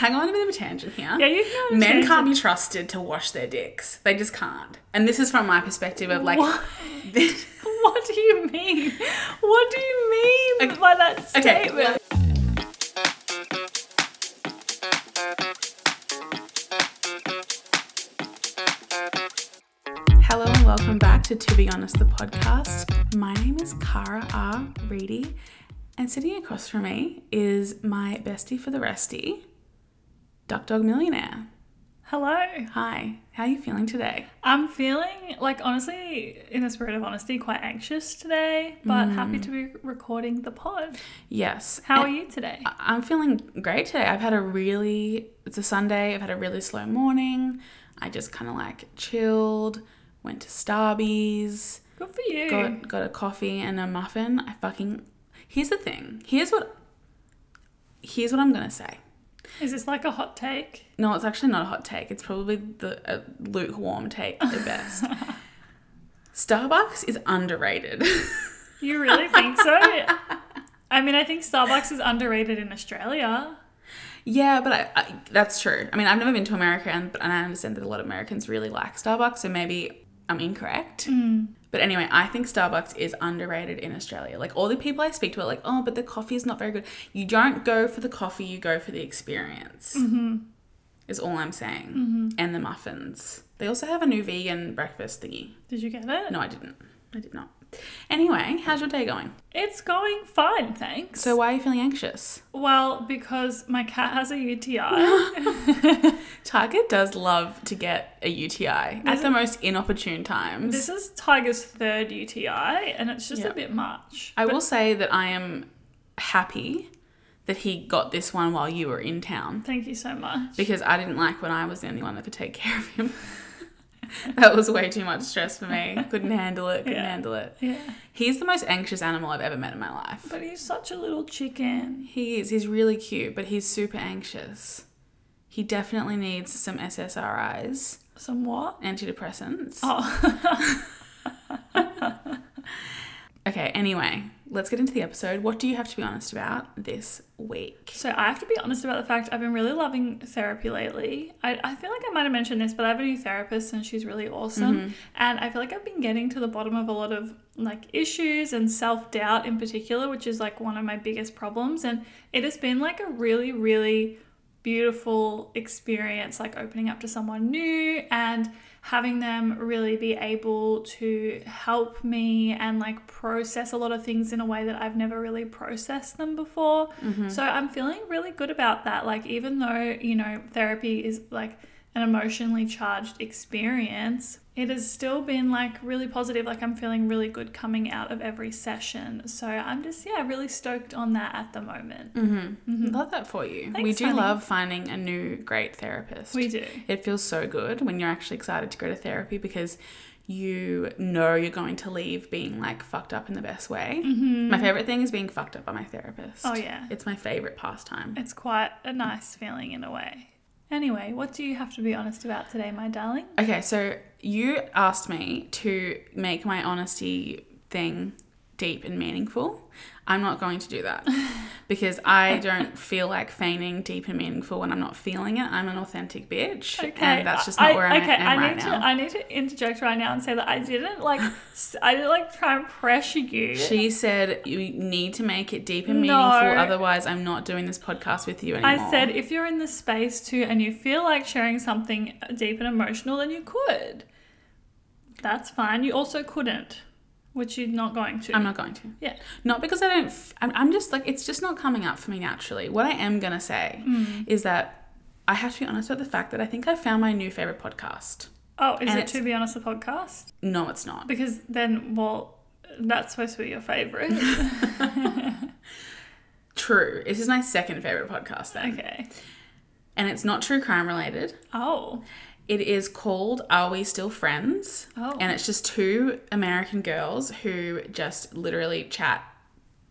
Go on a bit of a tangent here? Yeah, you can go on a Men tangent. can't be trusted to wash their dicks. They just can't. And this is from my perspective of like. What? What do you mean? What do you mean Okay. by that Okay, statement? Hello and welcome back to To Be Honest, the podcast. My name is Kara R. Ready, and sitting across from me is my bestie for the resty, Duck Dog Millionaire. Hello. Hi, how are you feeling today? I'm feeling like honestly, in the spirit of honesty, quite anxious today, but happy Mm. to be recording the pod. Yes. How are you today? I'm feeling great today. I've had a really, it's a Sunday, I've had a really slow morning. I just kind of like chilled, went to Starbucks. Good for you. got got a coffee and a muffin. I fucking here's the thing. Here's what here's what I'm gonna say. Is this like a hot take? No, it's actually not a hot take. It's probably the a lukewarm take at best. Starbucks is underrated. You really think so? I mean, I think Starbucks is underrated in Australia. yeah, but I, I, that's true. I mean, I've never been to America, and, and I understand that a lot of Americans really like Starbucks. So maybe I'm incorrect. Mm. But anyway, I think Starbucks is underrated in Australia. Like all the people I speak to are like, oh, but the coffee is not very good. You don't go for the coffee, you go for the experience. Mm-hmm. Is all I'm saying. And the muffins. They also have a new vegan breakfast thingy. Did you get it? No, I didn't. I did not. Anyway, how's your day going? It's going fine, thanks. So why are you feeling anxious? well, because my cat has a UTI. Tiger does love to get a UTI at the most inopportune times. this is Tiger's third UTI, and it's just Yeah. a bit much. I will say that I am happy that he got this one while you were in town. Thank you so much. because I didn't like when I was the only one that could take care of him. that was way too much stress for me. Couldn't handle it. Couldn't Yeah. handle it. Yeah. He's the most anxious animal I've ever met in my life. But he's such a little chicken. He is. He's really cute, but he's super anxious. He definitely needs some SSRIs, Somewhat. antidepressants. Oh. Okay, anyway, let's get into the episode. What do you have to be honest about this week? so I have to be honest about the fact I've been really loving therapy lately. I, I feel like I might have mentioned this, but I have a new therapist and she's really awesome. Mm-hmm. And I feel like I've been getting to the bottom of a lot of like issues and self doubt in particular, which is like one of my biggest problems. And it has been like a really, really beautiful experience, like opening up to someone new and having them really be able to help me and like process a lot of things in a way that I've never really processed them before. Mm-hmm. So I'm feeling really good about that. Like, even though, you know, therapy is like an emotionally charged experience, it has still been like really positive. Like, I'm feeling really good coming out of every session. So I'm just, yeah, really stoked on that at the moment. Mm-hmm. Love that for you. we do honey. love finding a new great therapist. We do. It feels so good when you're actually excited to go to therapy because you know you're going to leave being like fucked up in the best way. My favorite thing is being fucked up by my therapist. Mm-hmm. Oh, yeah. It's my favorite pastime. It's quite a nice feeling in a way. Anyway, what do you have to be honest about today, my darling? Okay, so you asked me to make my honesty thing deep and meaningful. I'm not going to do that because I don't feel like feigning deep and meaningful when I'm not feeling it. I'm an authentic bitch, and that's just not I, where I'm okay, at I right need now. to I need to interject right now and say that I didn't like I didn't like try and pressure you. She said you need to make it deep and No. meaningful, otherwise I'm not doing this podcast with you anymore. I said if you're in the space too and you feel like sharing something deep and emotional, then you could. That's fine. You also couldn't, which you're not going to. I'm not going to. Yeah. Not because I don't. F- I'm, I'm just like it's just not coming up for me naturally. What I am gonna say Mm. is that I have to be honest about the fact that I think I found my new favorite podcast. Oh, is And it to be honest a podcast? No, it's not. Because then, well, that's supposed to be your favorite. True. This is my second favorite podcast then, okay. and it's not true crime related. Oh. It is called Are We Still Friends? Oh. And it's just two American girls who just literally chat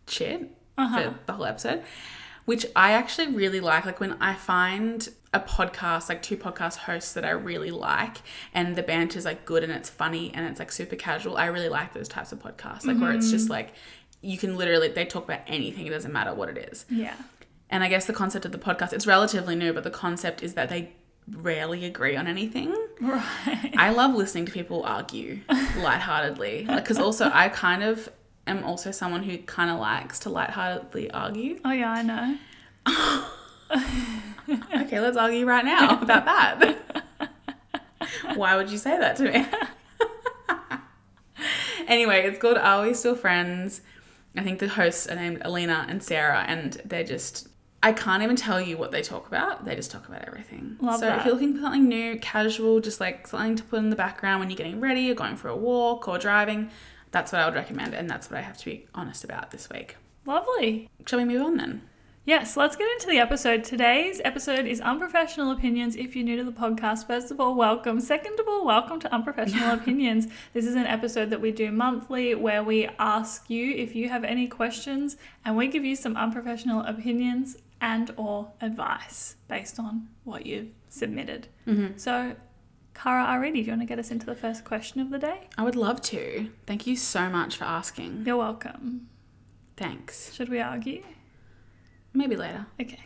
shit Uh-huh. for the whole episode, which I actually really like. Like when I find a podcast, like two podcast hosts that I really like, and the banter is like good and it's funny and it's like super casual, I really like those types of podcasts. Like where it's just like you can literally, they talk about anything, it doesn't matter what it is. Yeah. And I guess the concept of the podcast, it's relatively new, but the concept is that they rarely agree on anything. Right. I love listening to people argue lightheartedly. Like, because also I kind of am also someone who kind of likes to lightheartedly argue. Oh yeah, I know. Okay, let's argue right now about that. Why would you say that to me? anyway, it's called Are We Still Friends? I think the hosts are named Alina and Sarah, and they're just. I can't even tell you what they talk about. They just talk about everything. Love so that. if you're looking for something new, casual, just like something to put in the background when you're getting ready or going for a walk or driving, that's what I would recommend, and that's what I have to be honest about this week. Lovely. Shall we move on then? Yes, let's get into the episode. Today's episode is Unprofessional Opinions. If you're new to the podcast, first of all, welcome. Second of all, welcome to Unprofessional Opinions. This is an episode that we do monthly where we ask you if you have any questions and we give you some unprofessional opinions and or advice based on what you've submitted. Mm-hmm. So, Kara R. Ready, do you want to get us into the first question of the day? I would love to. Thank you so much for asking. You're welcome. Thanks. Should we argue? Maybe later. Okay.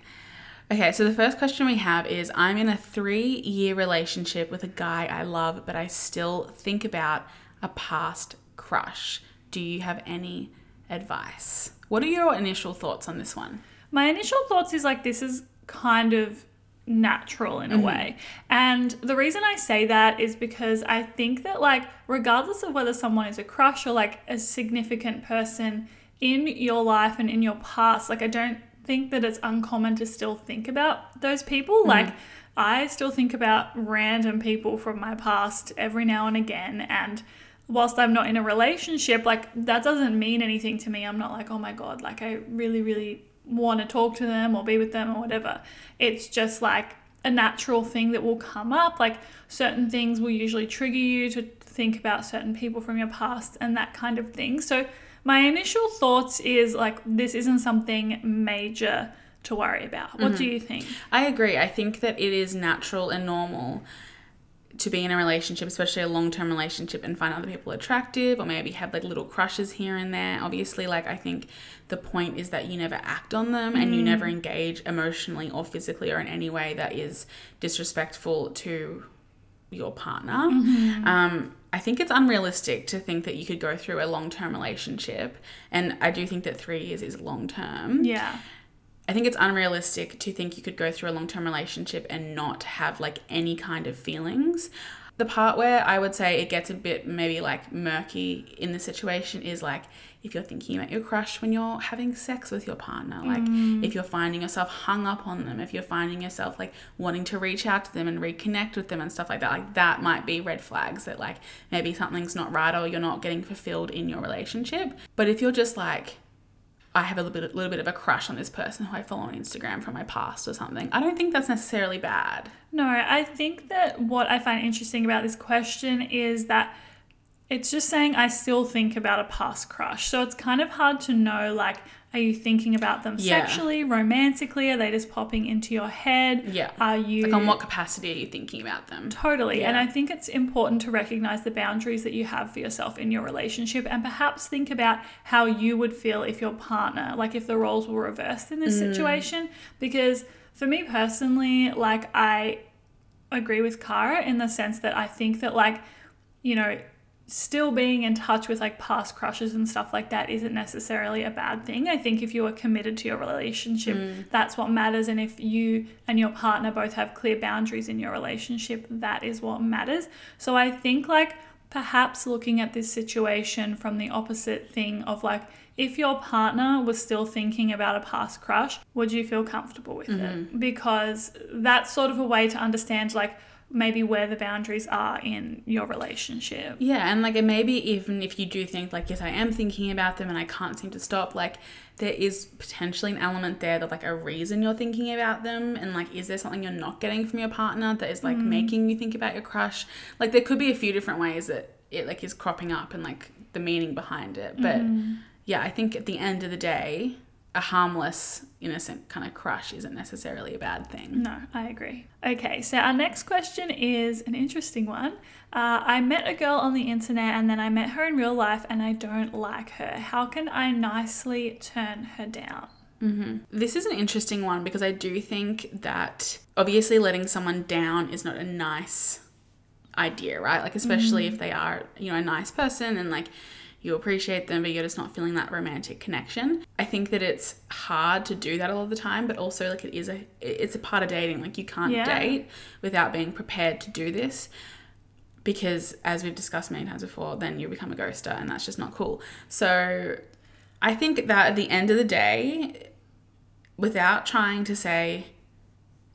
Okay, so the first question we have is I'm in a three year relationship with a guy I love, but I still think about a past crush. Do you have any advice? What are your initial thoughts on this one? My initial thoughts is like this is kind of natural in a mm-hmm. way. And the reason I say that is because I think that like regardless of whether someone is a crush or like a significant person in your life and in your past, like I don't think that it's uncommon to still think about those people. Mm-hmm. Like I still think about random people from my past every now and again and whilst I'm not in a relationship, like that doesn't mean anything to me. I'm not like, oh my God, like I really, really want to talk to them or be with them or whatever. It's just like a natural thing that will come up. Like certain things will usually trigger you to think about certain people from your past and that kind of thing. So my initial thoughts is like, this isn't something major to worry about. What mm-hmm. do you think? I agree. I think that it is natural and normal to be in a relationship, especially a long term relationship, and find other people attractive or maybe have like little crushes here and there. Obviously, like I think the point is that you never act on them and you never engage emotionally or physically or in any way that is disrespectful to your partner. Um, I think it's unrealistic to think that you could go through a long term relationship. And I do think that three years is long term. Yeah. I think it's unrealistic to think you could go through a long term relationship and not have like any kind of feelings. The part where I would say it gets a bit maybe like murky in the situation is like if you're thinking about your crush when you're having sex with your partner, like mm. if you're finding yourself hung up on them, if you're finding yourself like wanting to reach out to them and reconnect with them and stuff like that, like that might be red flags that like maybe something's not right or you're not getting fulfilled in your relationship. But if you're just like, I have a little bit, little bit of a crush on this person who I follow on Instagram from my past or something. I don't think that's necessarily bad. No, I think that what I find interesting about this question is that it's just saying I still think about a past crush. So it's kind of hard to know like are you thinking about them Yeah. sexually, romantically? Are they just popping into your head? Yeah. Are you Like, on what capacity are you thinking about them? Totally. And I think it's important to recognize the boundaries that you have for yourself in your relationship and perhaps think about how you would feel if your partner, like if the roles were reversed in this mm. situation. Because for me personally, like I agree with Kara in the sense that I think that, like, you know, still being in touch with like past crushes and stuff like that isn't necessarily a bad thing. I think if you are committed to your relationship, mm. that's what matters. And if you and your partner both have clear boundaries in your relationship, that is what matters. So I think like perhaps looking at this situation from the opposite thing of like, if your partner was still thinking about a past crush, would you feel comfortable with it? Mm-hmm. Because that's sort of a way to understand like maybe where the boundaries are in your relationship. Yeah, and like, maybe even if you do think, like, yes, I am thinking about them and I can't seem to stop, like, there is potentially an element there that, like, a reason you're thinking about them. And, like, is there something you're not getting from your partner that is, like, mm. making you think about your crush? Like, there could be a few different ways that it, like, is cropping up and, like, the meaning behind it. But mm. yeah, I think at the end of the day, a harmless, innocent kind of crush isn't necessarily a bad thing. No, I agree. Okay, so our next question is an interesting one. Uh, I met a girl on the internet and then I met her in real life and I don't like her. How can I nicely turn her down? This is an interesting one because I do think that obviously letting someone down is not a nice idea, right? Like especially if they are, you know, a nice person and like you appreciate them but you're just not feeling that romantic connection. I think that it's hard to do that a lot of the time, but also like it is a it's a part of dating. Like you can't Yeah. date without being prepared to do this because as we've discussed many times before, then you become a ghoster and that's just not cool. So I think that at the end of the day, without trying to say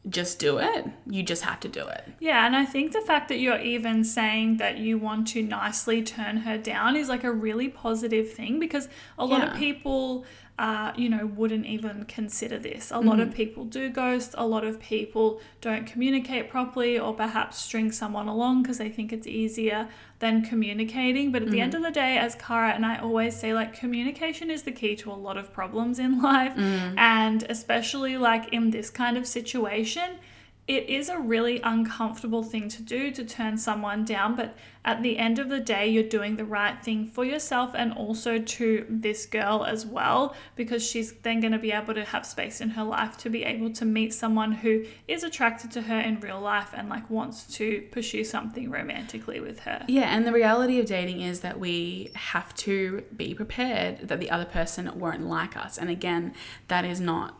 just do it, you just have to do it. Yeah, and I think the fact that you're even saying that you want to nicely turn her down is like a really positive thing because a lot Yeah. of people, uh, you know, wouldn't even consider this. A lot of people do ghost, a lot of people don't communicate properly or perhaps string someone along because they think it's easier than communicating. But at the end of the day, as Kara and I always say, like, communication is the key to a lot of problems in life. And especially like in this kind of situation, it is a really uncomfortable thing to do to turn someone down, but at the end of the day, you're doing the right thing for yourself and also to this girl as well, because she's then going to be able to have space in her life to be able to meet someone who is attracted to her in real life and like wants to pursue something romantically with her. Yeah, and the reality of dating is that we have to be prepared that the other person won't like us. And again, that is not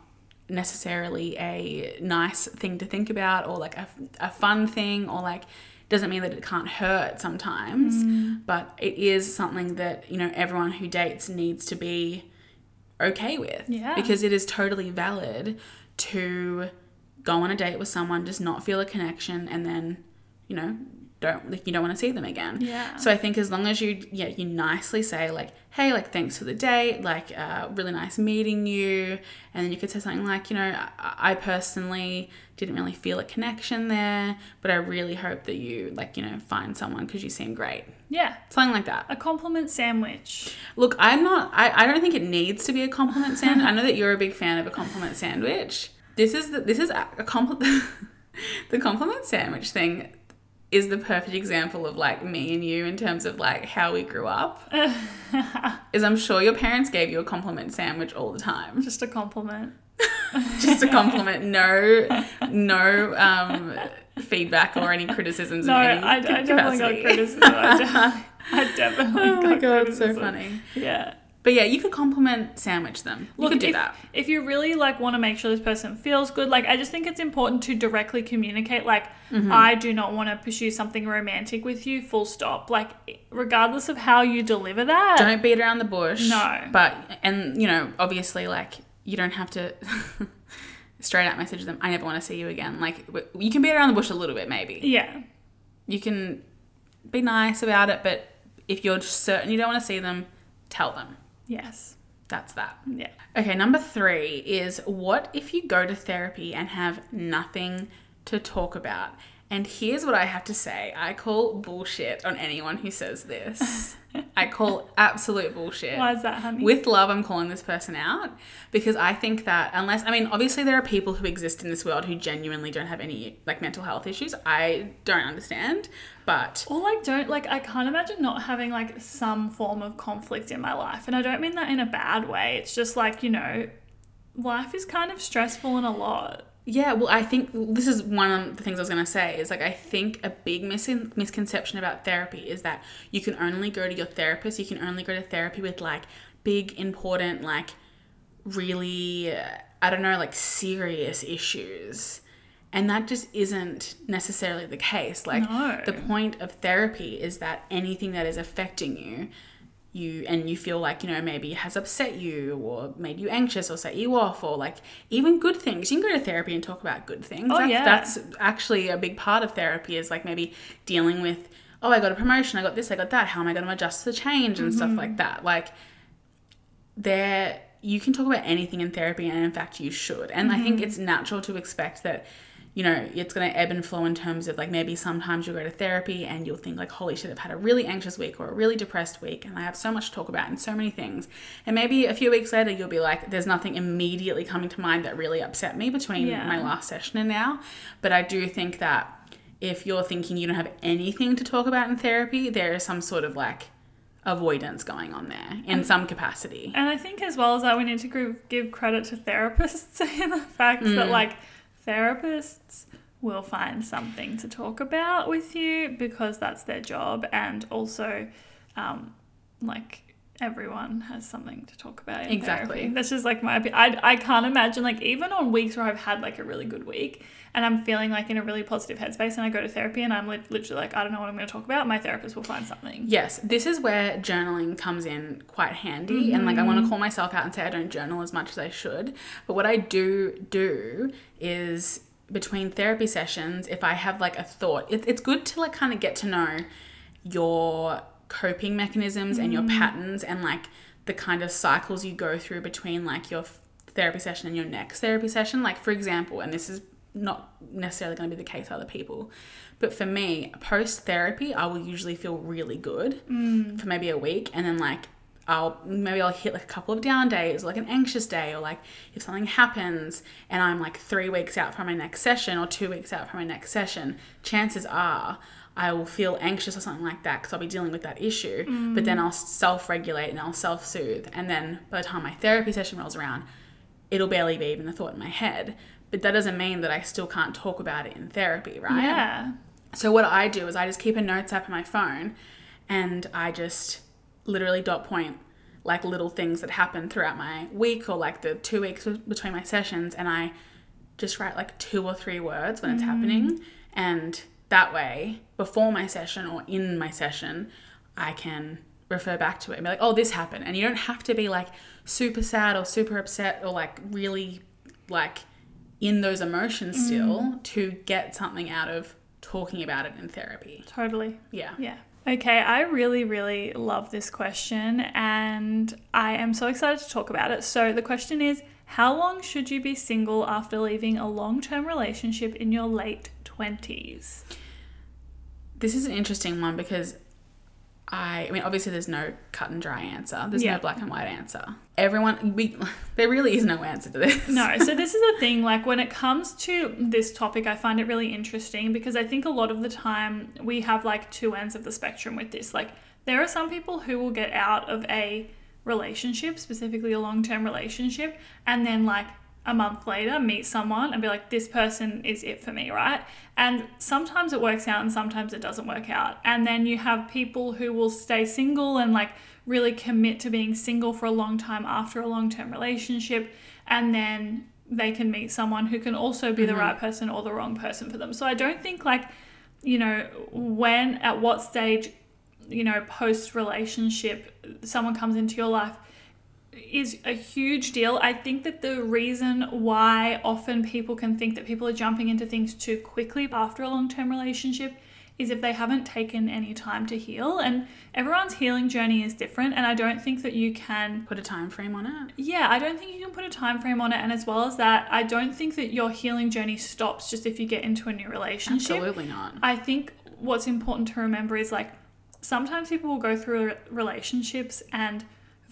necessarily a nice thing to think about or like a, a fun thing or like doesn't mean that it can't hurt sometimes mm. but it is something that you know everyone who dates needs to be okay with Yeah. because it is totally valid to go on a date with someone just not feel a connection and then you know don't like you don't want to see them again Yeah. so i think as long as you yeah you nicely say like hey like thanks for the date like uh, really nice meeting you and then you could say something like you know i, I personally didn't really feel a connection there but i really hope that you like you know find someone because you seem great Yeah. something like that A compliment sandwich. Look, I'm not. I, I don't think it needs to be a compliment sandwich. I know that you're a big fan of a compliment sandwich. This is the, this is a, a compliment. the compliment sandwich thing is the perfect example of like me and you in terms of like how we grew up. is I'm sure your parents gave you a compliment sandwich all the time. Just a compliment. Just a compliment. No, no um, feedback or any criticisms. No, any I, I definitely got criticism. I definitely, I definitely Oh my god, it's so funny. Yeah. But yeah, you could compliment sandwich them. You Look, could do if, that. if you really like want to make sure this person feels good, like I just think it's important to directly communicate like Mm-hmm. I do not want to pursue something romantic with you, full stop. Like regardless of how you deliver that. don't beat around the bush. No. But and you know, obviously, like you don't have to straight out message them. I never want to see you again. Like you can beat around the bush a little bit, maybe. yeah. You can be nice about it, but if you're just certain you don't want to see them, tell them. Yes. That's that. Yeah. Okay, number three is what if you go to therapy and have nothing to talk about? And here's what I have to say I call bullshit on anyone who says this. I call absolute bullshit. Why is that, honey? With love, I'm calling this person out because I think that unless, I mean, obviously there are people who exist in this world who genuinely don't have any like mental health issues. I don't understand, but Or like don't like I can't imagine not having like some form of conflict in my life. And I don't mean that in a bad way. It's just like, you know, life is kind of stressful and a lot. Yeah, well, I think this is one of the things I was going to say is like I think a big mis- misconception about therapy is that you can only go to your therapist, you can only go to therapy with like big, important, like really, uh, I don't know, like serious issues. And that just isn't necessarily the case. Like No. the point of therapy is that anything that is affecting you, you and you feel like you know maybe has upset you or made you anxious or set you off or like even good things you can go to therapy and talk about good things Oh, that's, yeah. that's actually a big part of therapy is like maybe dealing with oh i got a promotion i got this i got that how am i going to adjust to the change and stuff Mm-hmm. like that like there you can talk about anything in therapy and in fact you should and i Mm-hmm. think it's natural to expect that you know it's going to ebb and flow in terms of like maybe sometimes you'll go to therapy and you'll think like holy shit i've had a really anxious week or a really depressed week and i have so much to talk about and so many things and maybe a few weeks later you'll be like there's nothing immediately coming to mind that really upset me between Yeah. my last session and now but i do think that if you're thinking you don't have anything to talk about in therapy there is some sort of like avoidance going on there in some capacity. And I think as well as that, we need to give, credit to therapists in the fact that Mm. like therapists will find something to talk about with you because that's their job, and also, um, like everyone has something to talk about. In Exactly. therapy. That's just like my. I I can't imagine like even on weeks where I've had like a really good week. And I'm feeling like in a really positive headspace, and I go to therapy, and I'm lit- literally like, I don't know what I'm going to talk about. My therapist will find something. Yes, this is where journaling comes in quite handy. And like, I want to mm-hmm. call myself out and say I don't journal as much as I should. But what I do do is between therapy sessions, if I have like a thought, it, it's good to like kind of get to know your coping mechanisms and your mm. patterns and like the kind of cycles you go through between like your therapy session and your next therapy session. Like, for example, and this is not necessarily going to be the case for other people, but for me, post therapy, I will usually feel really good mm. for maybe a week, and then like I'll maybe I'll hit like a couple of down days, or like an anxious day, or like if something happens and I'm like three weeks out from my next session or two weeks out from my next session, chances are I will feel anxious or something like that because I'll be dealing with that issue. But then mm. I'll self regulate and I'll self soothe, and then by the time my therapy session rolls around, it'll barely be even a thought in my head. But that doesn't mean that I still can't talk about it in therapy, right? Yeah. So what I do is I just keep a notes app on my phone and I just literally dot point like little things that happen throughout my week or like the two weeks between my sessions and I just write like two or three words when it's happening mm. and that way before my session or in my session I can refer back to it and be like oh this happened and you don't have to be like super sad or super upset or like really like in those emotions mm. still to get something out of talking about it in therapy. Totally. Yeah. Yeah. Okay, I really, really love this question and I am so excited to talk about it. So, the question is How long should you be single after leaving a long term relationship in your late 20s? This is an interesting one because I, I mean, obviously, there's no cut and dry answer. There's Yeah. no black and white answer. Everyone, we, there really is no answer to this. No, so this is the thing. Like, when it comes to this topic, I find it really interesting because I think a lot of the time we have like two ends of the spectrum with this. Like, there are some people who will get out of a relationship, specifically a long term relationship, and then like a month later meet someone and be like, this person is it for me, right? And sometimes it works out and sometimes it doesn't work out. And then you have people who will stay single and like really commit to being single for a long time after a long term relationship. And then they can meet someone who can also be the mm-hmm. right person or the wrong person for them. So I don't think like, you know, when, at what stage, you know, post relationship, someone comes into your life is a huge deal. I think that the reason why often people can think that people are jumping into things too quickly after a long term relationship is if they haven't taken any time to heal. And everyone's healing journey is different. And I don't think that you can Put a time frame on it. yeah, I don't think you can put a time frame on it. And as well as that, I don't think that your healing journey stops just if you get into a new relationship. Absolutely not. I think what's important to remember is like sometimes people will go through relationships and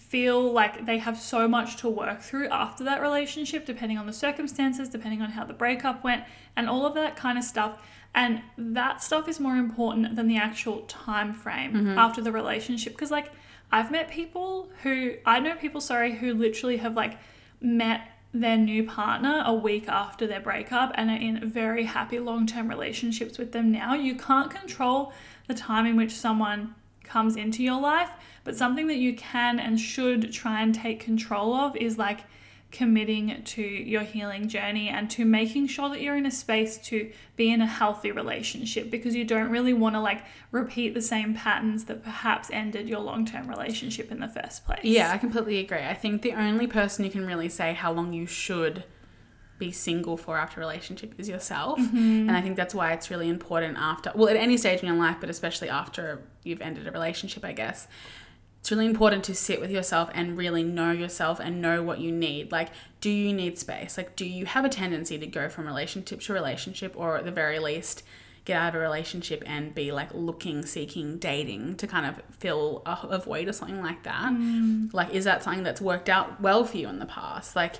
feel like they have so much to work through after that relationship, depending on the circumstances, depending on how the breakup went, and all of that kind of stuff. And that stuff is more important than the actual time frame mm-hmm. after the relationship. Because, like, I've met people who, I know people, sorry, who literally have like met their new partner a week after their breakup and are in very happy long term relationships with them now. You can't control the time in which someone comes into your life, but something that you can and should try and take control of is like committing to your healing journey and to making sure that you're in a space to be in a healthy relationship because you don't really want to like repeat the same patterns that perhaps ended your long-term relationship in the first place. Yeah, I completely agree. I think the only person you can really say how long you should be single for after a relationship is yourself. Mm-hmm. And I think that's why it's really important after, well, at any stage in your life, but especially after you've ended a relationship, I guess. It's really important to sit with yourself and really know yourself and know what you need. Like, do you need space? Like, do you have a tendency to go from relationship to relationship, or at the very least, get out of a relationship and be like looking, seeking, dating to kind of fill a, a void or something like that? Mm. Like, is that something that's worked out well for you in the past? Like,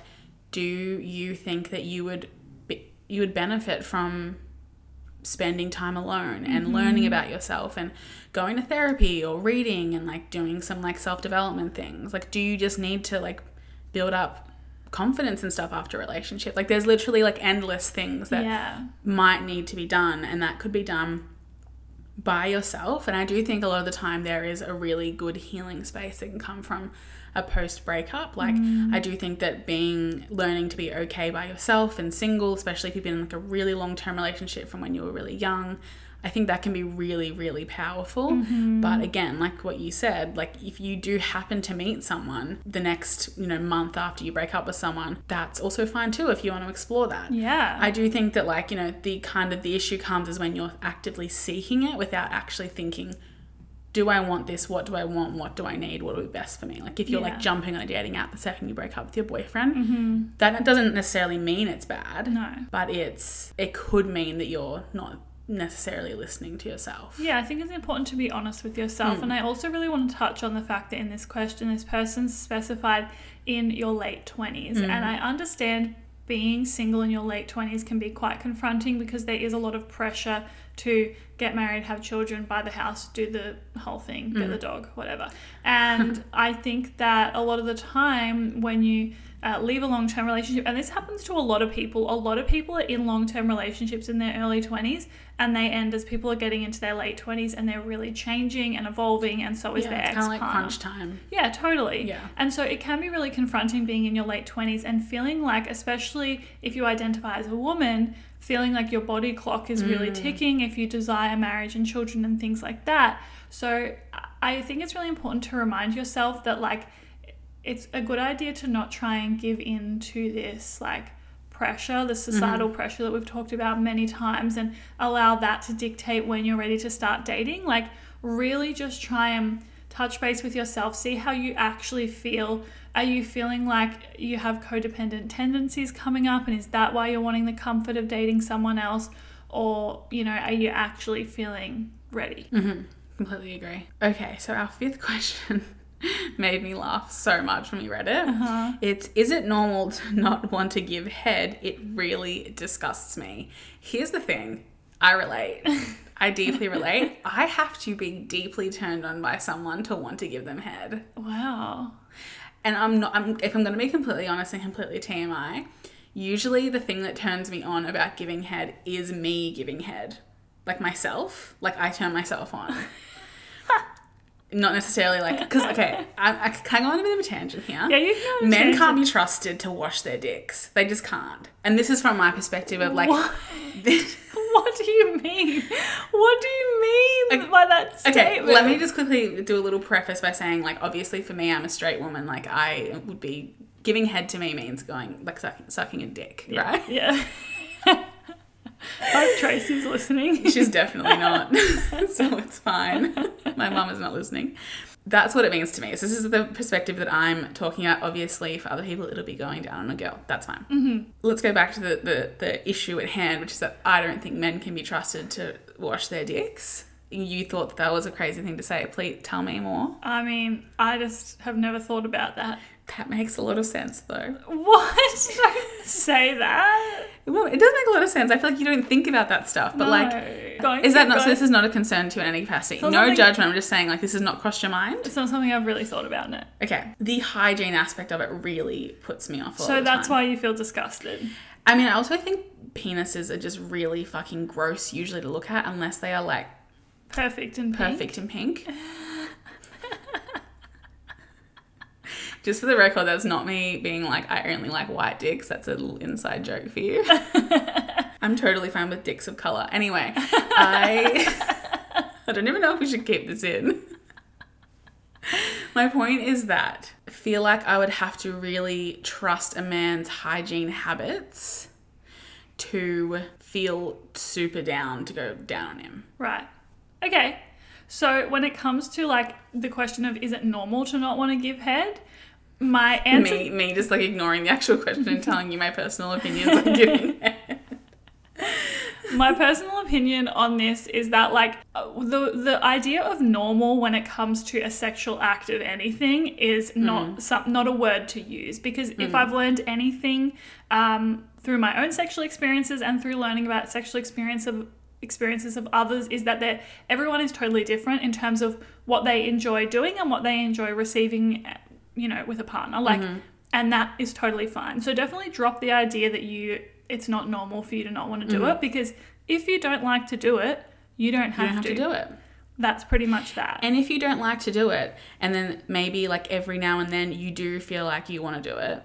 do you think that you would be, you would benefit from spending time alone and mm-hmm. learning about yourself and going to therapy or reading and like doing some like self-development things? Like do you just need to like build up confidence and stuff after a relationship? Like there's literally like endless things that Yeah. might need to be done and that could be done by yourself. And i do think a lot of the time there is a really good healing space that can come from a post breakup like i do think that being learning to be okay by yourself and single especially if you've been in like a really long term relationship from when you were really young i think that can be really really powerful. Mm-hmm. But again like what you said like if you do happen to meet someone the next you know month after you break up with someone that's also fine too if you want to explore that. Yeah. I do think that like you know the kind of the issue comes is when you're actively seeking it without actually thinking do I want this what do I want what do I need what would be best for me like if you're Yeah. Mm-hmm. like jumping on a dating app the second you break up with your boyfriend that doesn't necessarily mean it's bad No. but it's it could mean that you're not necessarily listening to yourself Yeah, I think it's important to be honest with yourself. Hmm. And I also really want to touch on the fact that in this question, this person's specified in your late 20s. Hmm. And I understand being single in your late 20s can be quite confronting because there is a lot of pressure to get married, have children, buy the house, do the whole thing, get the Hmm. dog, whatever. And I think that a lot of the time when you uh, leave a long term relationship, and this happens to a lot of people. A lot of people are in long term relationships in their early 20s and they end as people are getting into their late 20s and they're really changing and evolving, and so is yeah their it's ex kind of like crunch time Yeah, totally. Yeah. And so it can be really confronting being in your late 20s and feeling like, especially if you identify as a woman, feeling like your body clock is Mm. really ticking if you desire marriage and children and things like that. So I think it's really important to remind yourself that, like, it's a good idea to not try and give in to this, like, pressure, the societal mm-hmm. pressure that we've talked about many times, and allow that to dictate when you're ready to start dating. Like, really just try and touch base with yourself, see how you actually feel. Are you feeling like you have codependent tendencies coming up, and is that why you're wanting the comfort of dating someone else? Or, you know, are you actually feeling ready? completely agree okay so our fifth question made me laugh so much when we read it Uh-huh. It's is it normal to not want to give head? It really disgusts me. Here's the thing. I relate. I deeply relate. I have to be deeply turned on by someone to want to give them head. Wow. And I'm not I'm if I'm going to be completely honest and completely TMI, usually the thing that turns me on about giving head is me giving head. Like myself, like I turn myself on. Not necessarily like, because, okay, I, I can go on a bit of a tangent here. Yeah, you can. go on a Men can't be trusted to wash their dicks. They just can't. And this is from my perspective of like, What? What do you mean? What do you mean by that statement? okay, let me just quickly do a little preface by saying, like, obviously for me, I'm a straight woman. Like, I would be giving head to me means going like sucking, sucking a dick, right? Yeah. I hope Tracy's listening. She's definitely not, so it's fine. My mum is not listening. That's what it means to me. So this is the perspective that I'm talking about. Obviously, for other people, it'll be going down on a girl. That's fine. Mm-hmm. Let's go back to the, the, the issue at hand, which is that I don't think men can be trusted to wash their dicks. You thought that, that was a crazy thing to say. Please tell me more. I mean, I just have never thought about that. That makes a lot of sense, though. What? Don't say that. Well, it does make a lot of sense. I feel like you don't think about that stuff, but like, Going- is that not? So this is not a concern to you in any capacity. So No judgment. I'm just saying, like, this has not crossed your mind. It's not something I've really thought about, It. Okay, the hygiene aspect of it really puts me off. A So that's why you feel disgusted. I mean, I also think penises are just really fucking gross usually to look at unless they are like Perfect and pink. perfect in pink. Just for the record, that's not me being like I only like white dicks. That's a little inside joke for you. I'm totally fine with dicks of color. Anyway, I I don't even know if we should keep this in. My point is that I feel like I would have to really trust a man's hygiene habits to feel super down to go down on him. Right. Okay. So when it comes to like the question of is it normal to not want to give head, my answer? Me, me just like ignoring the actual question and telling you my personal opinions on giving head. my personal opinion on this is that like uh, the the idea of normal when it comes to a sexual act of anything is not some, not a word to use. Because if I've learned anything um, through my own sexual experiences and through learning about sexual experience of experiences of others is that everyone is totally different in terms of what they enjoy doing and what they enjoy receiving you know with a partner like and that is totally fine so definitely drop the idea that you it's not normal for you to not want to do it because if you don't like to do it you don't You have, don't have to. to do it. that's pretty much that And if you don't like to do it, and then maybe like every now and then you do feel like you want to do it,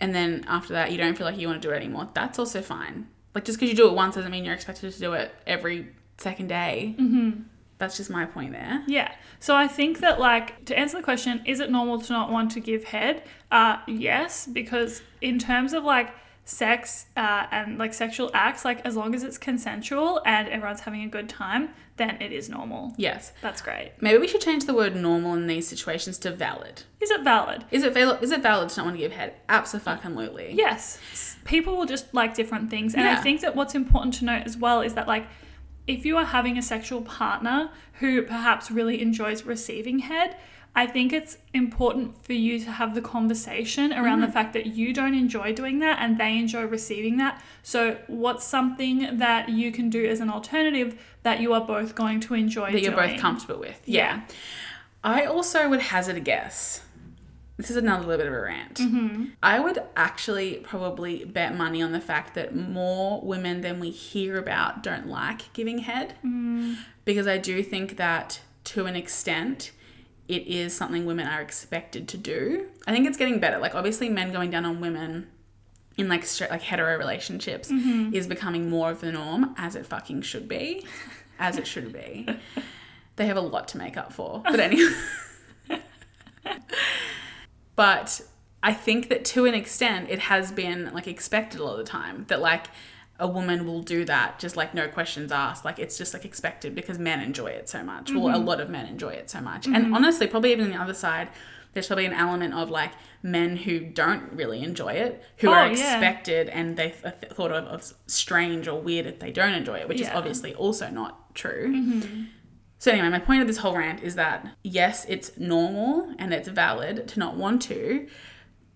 and then after that you don't feel like you want to do it anymore, that's also fine. Like just because you do it once doesn't mean you're expected to do it every second day. Mm-hmm. That's just my point there. Yeah. So I think that like to answer the question, is it normal to not want to give head? Uh yes, because in terms of like sex uh, and like sexual acts, like as long as it's consensual and everyone's having a good time, then it is normal. Yes. That's great. Maybe we should change the word normal in these situations to valid. Is it valid? Is it valid? Is it valid to not want to give head? Absolutely. Yes. People will just like different things. And I think that what's important to note as well is that, like, if you are having a sexual partner who perhaps really enjoys receiving head, I think it's important for you to have the conversation around the mm-hmm. fact that you don't enjoy doing that and they enjoy receiving that. So, what's something that you can do as an alternative that you are both going to enjoy That you're both comfortable with. Yeah. I also would hazard a guess. This is another little bit of a rant. Mm-hmm. I would actually probably bet money on the fact that more women than we hear about don't like giving head. Mm. Because I do think that to an extent, it is something women are expected to do. I think it's getting better. Like, obviously, men going down on women in like straight, like hetero relationships Mm-hmm. is becoming more of the norm, as it fucking should be. As it should be. They have a lot to make up for. But anyway. but I think that to an extent it has been like expected a lot of the time that like a woman will do that just like no questions asked. Like it's just like expected because men enjoy it so much. Well a Mm-hmm. lot of men enjoy it so much. And honestly probably even on the other side there's probably an element of like men who don't really enjoy it who Oh, are yeah. expected and they th- thought of, of strange or weird if they don't enjoy it which is obviously also not true so anyway, my point of this whole rant is that yes, it's normal and it's valid to not want to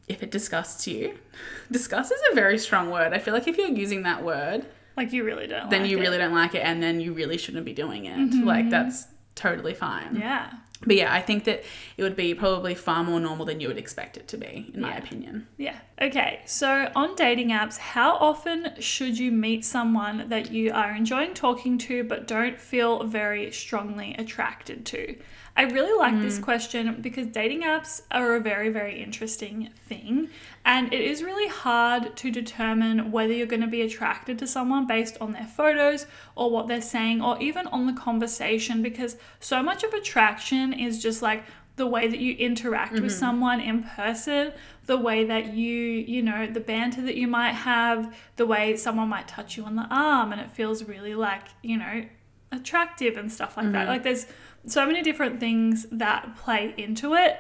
if it disgusts you. Disgust is a very strong word. I feel like if you're using that word, Like, you really don't then like you it. really don't like it and then you really shouldn't be doing it. Like mm-hmm. that's totally fine. Yeah. But yeah, I think that it would be probably far more normal than you would expect it to be, in my opinion. Yeah. Okay. So on dating apps, how often should you meet someone that you are enjoying talking to but don't feel very strongly attracted to? I really like this mm. question because dating apps are a very, very interesting thing. And it is really hard to determine whether you're going to be attracted to someone based on their photos or what they're saying or even on the conversation because so much of attraction is just like the way that you interact with mm-hmm. someone in person, the way that you, you know, the banter that you might have, the way someone might touch you on the arm and it feels really like, you know, attractive and stuff like that. Mm-hmm. Like there's so many different things that play into it.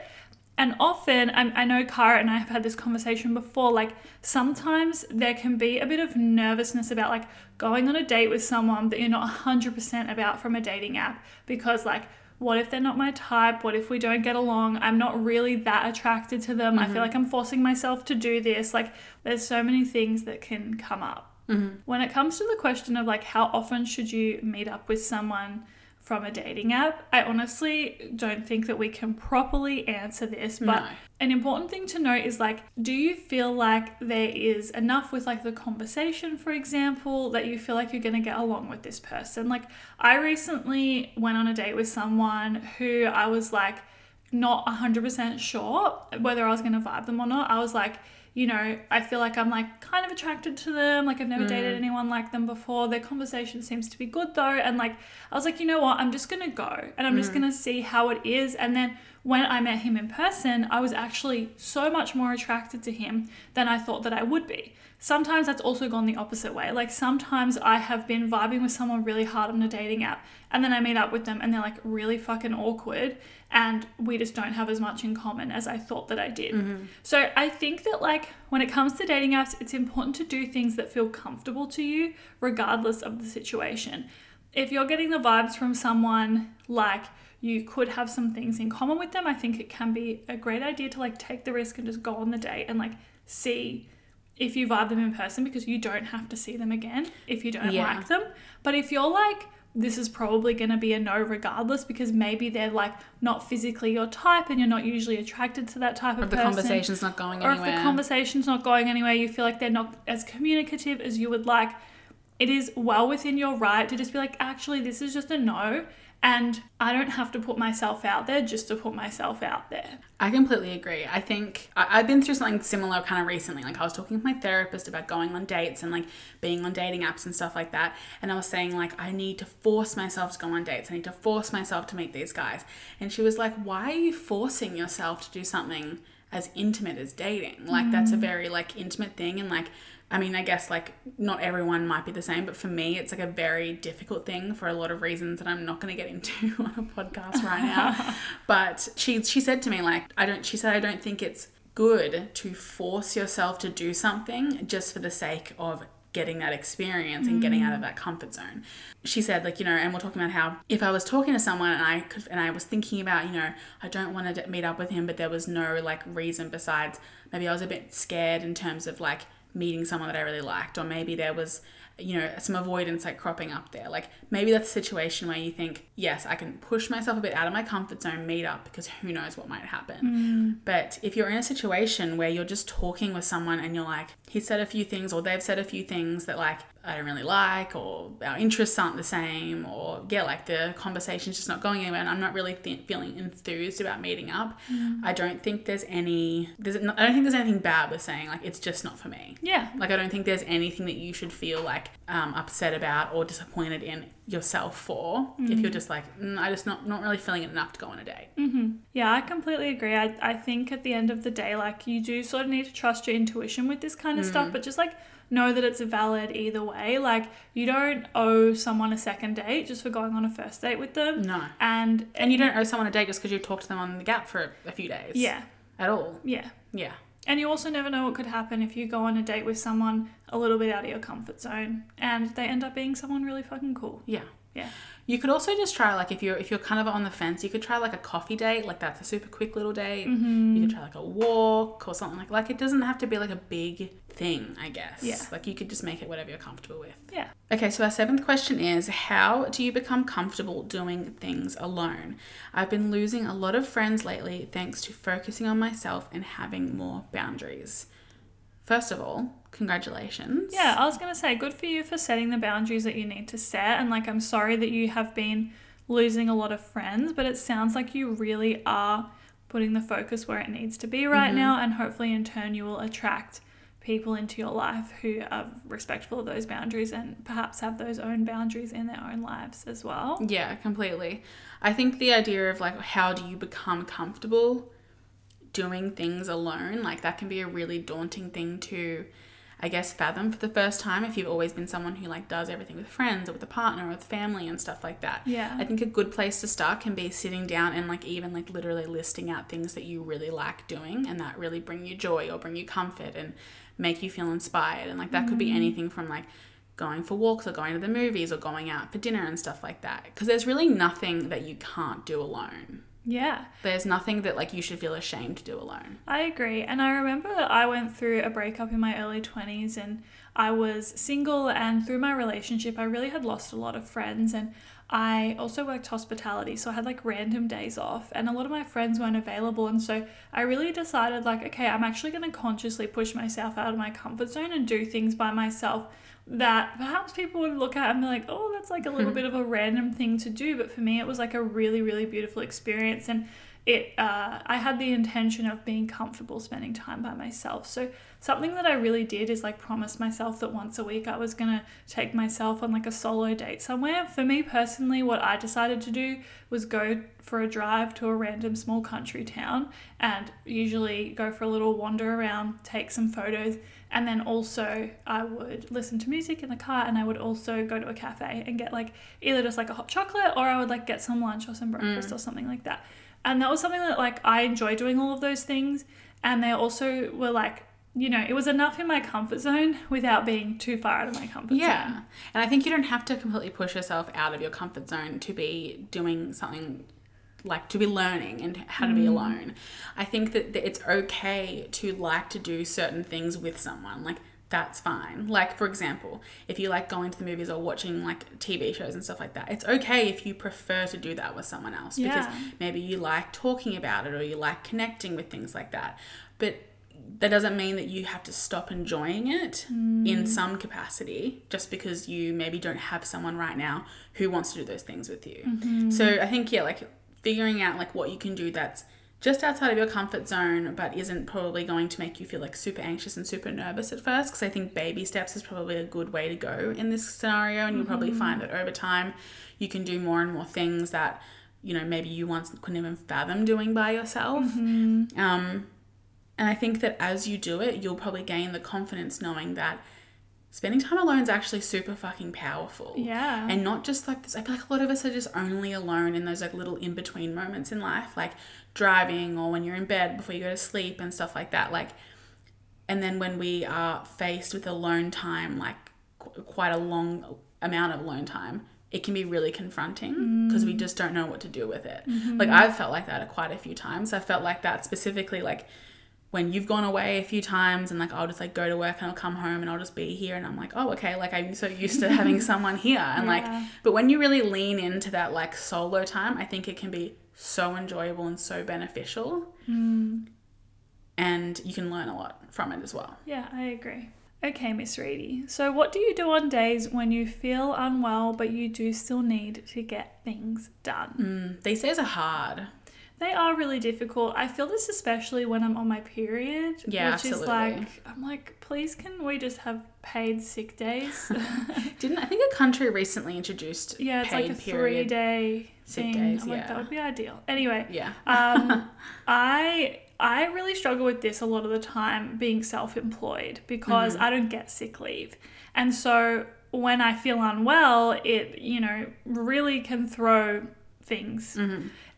And often, I, I know Kara and I have had this conversation before. Like, sometimes there can be a bit of nervousness about like going on a date with someone that you're not 100% about from a dating app because, like, what if they're not my type? What if we don't get along? I'm not really that attracted to them. I feel mm-hmm. like I'm forcing myself to do this. Like, there's so many things that can come up. Mm-hmm. When it comes to the question of like how often should you meet up with someone from a dating app, I honestly don't think that we can properly answer this. But No. an important thing to note is like, do you feel like there is enough with like the conversation, for example, that you feel like you're going to get along with this person? Like, I recently went on a date with someone who I was like, not 100% sure whether I was going to vibe them or not. I was like, you know, I feel like I'm like kind of attracted to them. Like I've never hmm. dated anyone like them before. Their conversation seems to be good though. And like I was like, you know what? I'm just to go and I'm just hmm. going to see how it is. And then when I met him in person, I was actually so much more attracted to him than I thought that I would be. Sometimes that's also gone the opposite way. Like sometimes I have been vibing with someone really hard on a dating app and then I meet up with them and they're like really fucking awkward and we just don't have as much in common as I thought that I did. Mm-hmm. So I think that like when it comes to dating apps, it's important to do things that feel comfortable to you regardless of the situation. If you're getting the vibes from someone like you could have some things in common with them, I think it can be a great idea to like take the risk and just go on the date and like see if you vibe them in person because you don't have to see them again if you don't Yeah. like them. But if you're like, this is probably going to be a no regardless because maybe they're like not physically your type and you're not usually attracted to that type Or of the person. conversation's not going or anywhere. if the conversation's not going anywhere, you feel like they're not as communicative as you would like. It is well within your right to just be like, actually, this is just a no. And I don't have to put myself out there just to put myself out there. I completely agree. I think I, I've been through something similar kind of recently. Like I was talking with my therapist about going on dates and like being on dating apps and stuff like that. And I was saying like I need to force myself to go on dates. I need to force myself to meet these guys. And she was like, "Why are you forcing yourself to do something as intimate as dating? Like that's a mm. very like intimate thing and like I mean, I guess like not everyone might be the same, but for me, it's like a very difficult thing for a lot of reasons that I'm not going to get into on a podcast right now. but she she said to me like, I don't. She said I don't think it's good to force yourself to do something just for the sake of getting that experience and getting out of mm. that comfort zone. She said like, you know, and we're talking about how if I was talking to someone and I could and I was thinking about, you know, I don't want to meet up with him, but there was no like reason besides maybe I was a bit scared in terms of like meeting someone that I really liked, or maybe there was, you know, some avoidance like cropping up there. Like maybe that's a situation where you think, yes, I can push myself a bit out of my comfort zone, meet up because who knows what might happen. Mm. But if you're in a situation where you're just talking with someone and you're like, he said a few things or they've said a few things that like I don't really like or our interests aren't the same or yeah, like the conversation's just not going anywhere and I'm not really th- feeling enthused about meeting up. I don't think there's any there's I don't think there's anything bad with saying like it's just not for me. Yeah. Like I don't think there's anything that you should feel like um, upset about or disappointed in yourself for if you're just like mm, I just not not really feeling it enough to go on a date. Yeah, I completely agree. I, I think at the end of the day, like you do sort of need to trust your intuition with this kind of Mm. stuff, but just like know that it's valid either way. Like you don't owe someone a second date just for going on a first date with them. No. And And you don't owe someone a date just because you talked to them on the gap for a few days. yeah, At all. yeah. Yeah. And you also never know what could happen if you go on a date with someone a little bit out of your comfort zone and they end up being someone really fucking cool. Yeah. Yeah. You could also just try like if you're if you're kind of on the fence, you could try like a coffee date, like that's a super quick little date. Mm-hmm. You could try like a walk or something like like it doesn't have to be like a big thing, I guess. Yeah. Like you could just make it whatever you're comfortable with. Yeah. Okay, so our seventh question is How do you become comfortable doing things alone? I've been losing a lot of friends lately thanks to focusing on myself and having more boundaries. First of all, congratulations. Yeah, I was going to say, good for you for setting the boundaries that you need to set. And like, I'm sorry that you have been losing a lot of friends, but it sounds like you really are putting the focus where it needs to be right mm-hmm. now. And hopefully, in turn, you will attract people into your life who are respectful of those boundaries and perhaps have those own boundaries in their own lives as well. Yeah, completely. I think the idea of like how do you become comfortable doing things alone, like that can be a really daunting thing to I guess fathom for the first time if you've always been someone who like does everything with friends or with a partner or with family and stuff like that. Yeah. I think a good place to start can be sitting down and like even like literally listing out things that you really like doing and that really bring you joy or bring you comfort and make you feel inspired. And like that could be mm. anything from like going for walks or going to the movies or going out for dinner and stuff like that. Because there's really nothing that you can't do alone. Yeah. There's nothing that like you should feel ashamed to do alone. I agree. And I remember I went through a breakup in my early 20s and I was single and through my relationship I really had lost a lot of friends and I also worked hospitality so I had like random days off and a lot of my friends weren't available and so I really decided like okay I'm actually going to consciously push myself out of my comfort zone and do things by myself that perhaps people would look at and be like, oh, that's like a little bit of a random thing to do. But for me, it was like a really, really beautiful experience. And it, uh, I had the intention of being comfortable spending time by myself. So something that I really did is like promise myself that once a week I was going to take myself on like a solo date somewhere. For me personally, what I decided to do was go for a drive to a random small country town and usually go for a little wander around, take some photos, and then also I would listen to music in the car and I would also go to a cafe and get like either just like a hot chocolate or I would like get some lunch or some mm. breakfast or something like that. And that was something that like I enjoy doing all of those things and they also were like you know, it was enough in my comfort zone without being too far out of my comfort Yeah. zone. And I think you don't have to completely push yourself out of your comfort zone to be doing something like to be learning and how to be mm. alone. I think that, that it's okay to like to do certain things with someone. Like that's fine. Like for example, if you like going to the movies or watching like TV shows and stuff like that, it's okay if you prefer to do that with someone else because maybe you like talking about it or you like connecting with things like that. But that doesn't mean that you have to stop enjoying it in mm. some capacity just because you maybe don't have someone right now who wants to do those things with you. Mm-hmm. So I think yeah, like figuring out like what you can do that's just outside of your comfort zone but isn't probably going to make you feel like super anxious and super nervous at first because I think baby steps is probably a good way to go in this scenario and you'll probably find that over time you can do more and more things that you know maybe you once couldn't even fathom doing by yourself. Um, and I think that as you do it, you'll probably gain the confidence knowing that spending time alone is actually super fucking powerful. Yeah. And not just like this. I feel like a lot of us are just only alone in those like little in between moments in life, like driving or when you're in bed before you go to sleep and stuff like that. Like, and then when we are faced with alone time, like qu- quite a long amount of alone time, it can be really confronting because we mm. just don't know what to do with it. Mm-hmm. Like I've felt like that quite a few times. I felt like that specifically like when you've gone away a few times and like I'll just like go to work and I'll come home and I'll just be here and I'm like, oh okay, like I'm so used to having someone here and like but when you really lean into that like solo time, I think it can be so enjoyable and so beneficial. And you can learn a lot from it as well. Yeah, I agree. Okay, Miss Ready. So, what do you do on days when you feel unwell but you do still need to get things done? Mm, these days are hard. They are really difficult. I feel this especially when I'm on my period, Yeah, which is like I'm like, please can we just have paid sick days? Didn't I think a country recently introduced yeah, it's like a period? 3-day sick thing. days, I'm like yeah. that would be ideal. Anyway, Yeah. um, I I really struggle with this a lot of the time being self-employed because I don't get sick leave, and so when I feel unwell, it you know really can throw things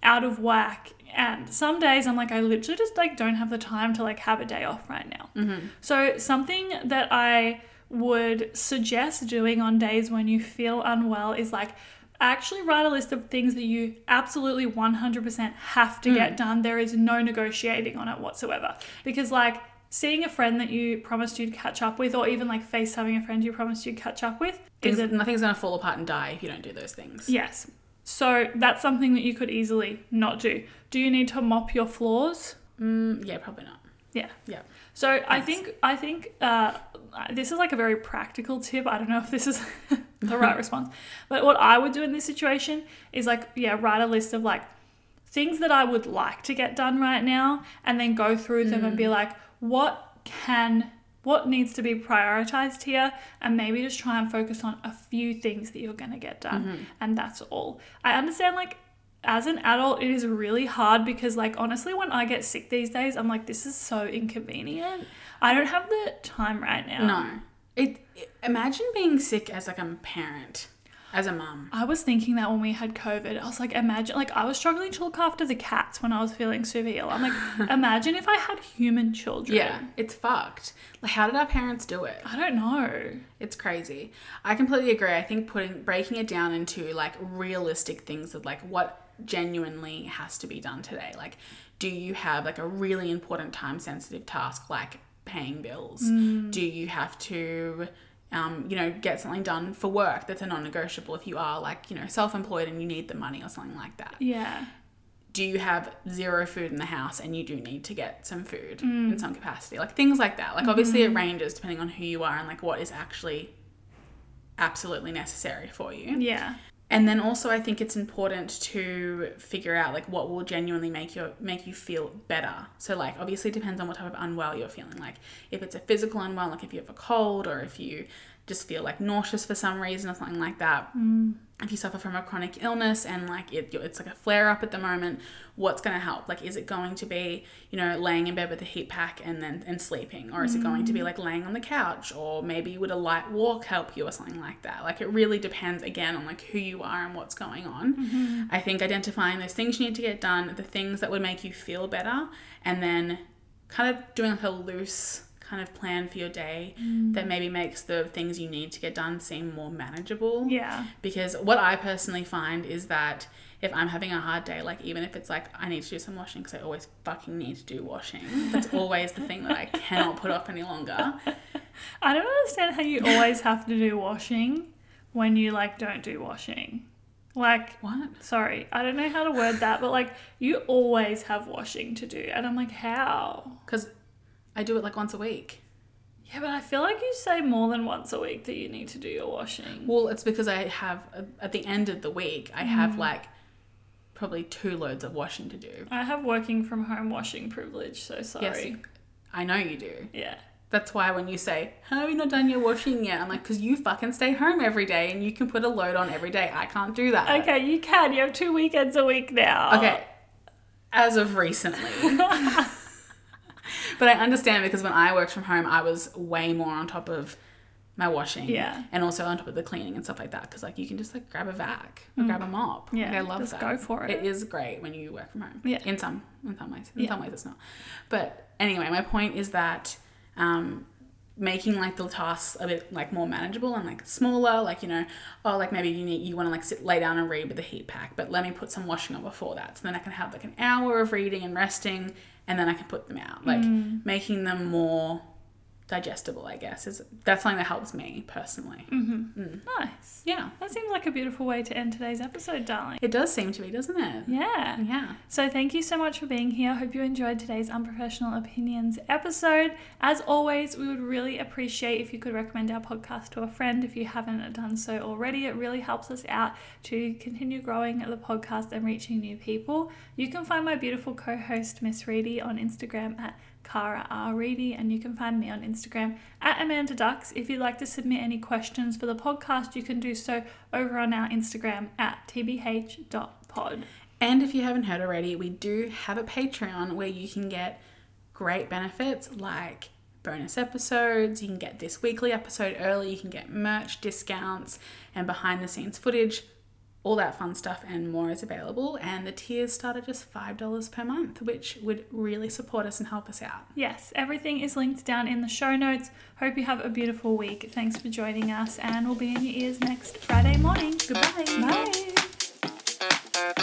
out of whack. And some days I'm like I literally just like don't have the time to like have a day off right now. Mm-hmm. So something that I would suggest doing on days when you feel unwell is like actually write a list of things that you absolutely 100% have to get mm. done. There is no negotiating on it whatsoever. Because like seeing a friend that you promised you'd catch up with or even like face having a friend you promised you'd catch up with is nothing's gonna fall apart and die if you don't do those things. yes. So that's something that you could easily not do. Do you need to mop your floors? Mm, yeah, probably not. Yeah. Yeah. So I think I think uh, this is like a very practical tip. I don't know if this is the right response, but what I would do in this situation is like yeah, write a list of like things that I would like to get done right now, and then go through them and be like, what can what needs to be prioritized here and maybe just try and focus on a few things that you're going to get done. Mm-hmm. And that's all. I understand like as an adult it is really hard because like honestly when i get sick these days i'm like this is so inconvenient. I don't have the time right now. No. It, it- imagine being sick as like a parent, as a mum. I was thinking that when we had COVID, I was like, imagine, like, I was struggling to look after the cats when I was feeling super ill. I'm like, imagine if I had human children. Yeah, it's fucked. Like, how did our parents do it? I don't know. It's crazy. I completely agree. I think putting breaking it down into like realistic things of like what genuinely has to be done today. Like, do you have like a really important time sensitive task like paying bills? Mm. Do you have to um, you know, get something done for work that's a non-negotiable if you are like, you know, self-employed and you need the money or something like that. Yeah. do you have zero food in the house and you do need to get some food in some capacity like things like that like obviously it ranges depending on who you are and like what is actually absolutely necessary for you Yeah. And then also i think it's important to figure out like what will genuinely make you make you feel better. So like obviously depends on what type of unwell you're feeling. Like if it's a physical unwell like if you have a cold or if you just feel like nauseous for some reason or something like that. Mm. If you suffer from a chronic illness and like it, it's like a flare up at the moment what's going to help? Like is it going to be you know laying in bed with a heat pack and then and sleeping? Or is it going to be mm. like laying on the couch? Or maybe would a light walk help you or something like that? Like it really depends again on like who you are and what's going on. Mm-hmm. I think identifying those things you need to get done the things that would make you feel better and then kind of doing like a loose kind of plan for your day Mm. that maybe makes the things you need to get done seem more manageable. Yeah. Because what I personally find is that if I'm having a hard day, like even if it's like I need to do some washing because I always fucking need to do washing, that's always the thing that I cannot put off any longer. I don't understand how you always have to do washing when you like don't do washing. Like, What? sorry, I don't know how to word that, but like you always have washing to do. And I'm like, how? Because I do it like once a week. Yeah, but I feel like you say more than once a week that you need to do your washing. Well, it's because I have, uh, at the end of the week, I have mm-hmm. like probably two loads of washing to do. I have working from home washing privilege, so sorry. Yes, I know you do. Yeah. That's why when you say, "How have you not done your washing yet? I'm like, because you fucking stay home every day and you can put a load on every day. I can't do that. Okay, you can. You have two weekends a week now. Okay. As of recently. but I understand because when I worked from home, I was way more on top of my washing. Yeah. And also on top of the cleaning and stuff like that. Because like you can just like grab a vac or grab a mop. Mm. Yeah, Like, I love just that. go for it. It is great when you work from home. Yeah. In some in some ways. In Yeah. some ways it's not. But anyway, my point is that um making like the tasks a bit like more manageable and like smaller like you know oh like maybe you need you want to like sit lay down and read with a heat pack but let me put some washing on before that so then i can have like an hour of reading and resting and then i can put them out like Mm. making them more digestible i guess is that's something that helps me personally mm-hmm. mm. Nice. yeah That seems like a beautiful way to end today's episode, darling. it does seem to be doesn't it Yeah. yeah So thank you so much for being here. I hope you enjoyed today's unprofessional opinions episode. As always, we would really appreciate if you could recommend our podcast to a friend if you haven't done so already. It really helps us out to continue growing the podcast and reaching new people. You can find my beautiful co-host Miss Ready on Instagram at Kara R. Ready, and you can find me on Instagram at Amanda Ducks. If you'd like to submit any questions for the podcast, you can do so over on our Instagram at tbh.pod. And if you haven't heard already, we do have a Patreon where you can get great benefits like bonus episodes, you can get this weekly episode early, you can get merch discounts and behind the scenes footage all that fun stuff and more is available. And the tiers start at just $5 per month, which would really support us and help us out. Yes, everything is linked down in the show notes. Hope you have a beautiful week. Thanks for joining us, and we'll be in your ears next Friday morning. Goodbye. Bye.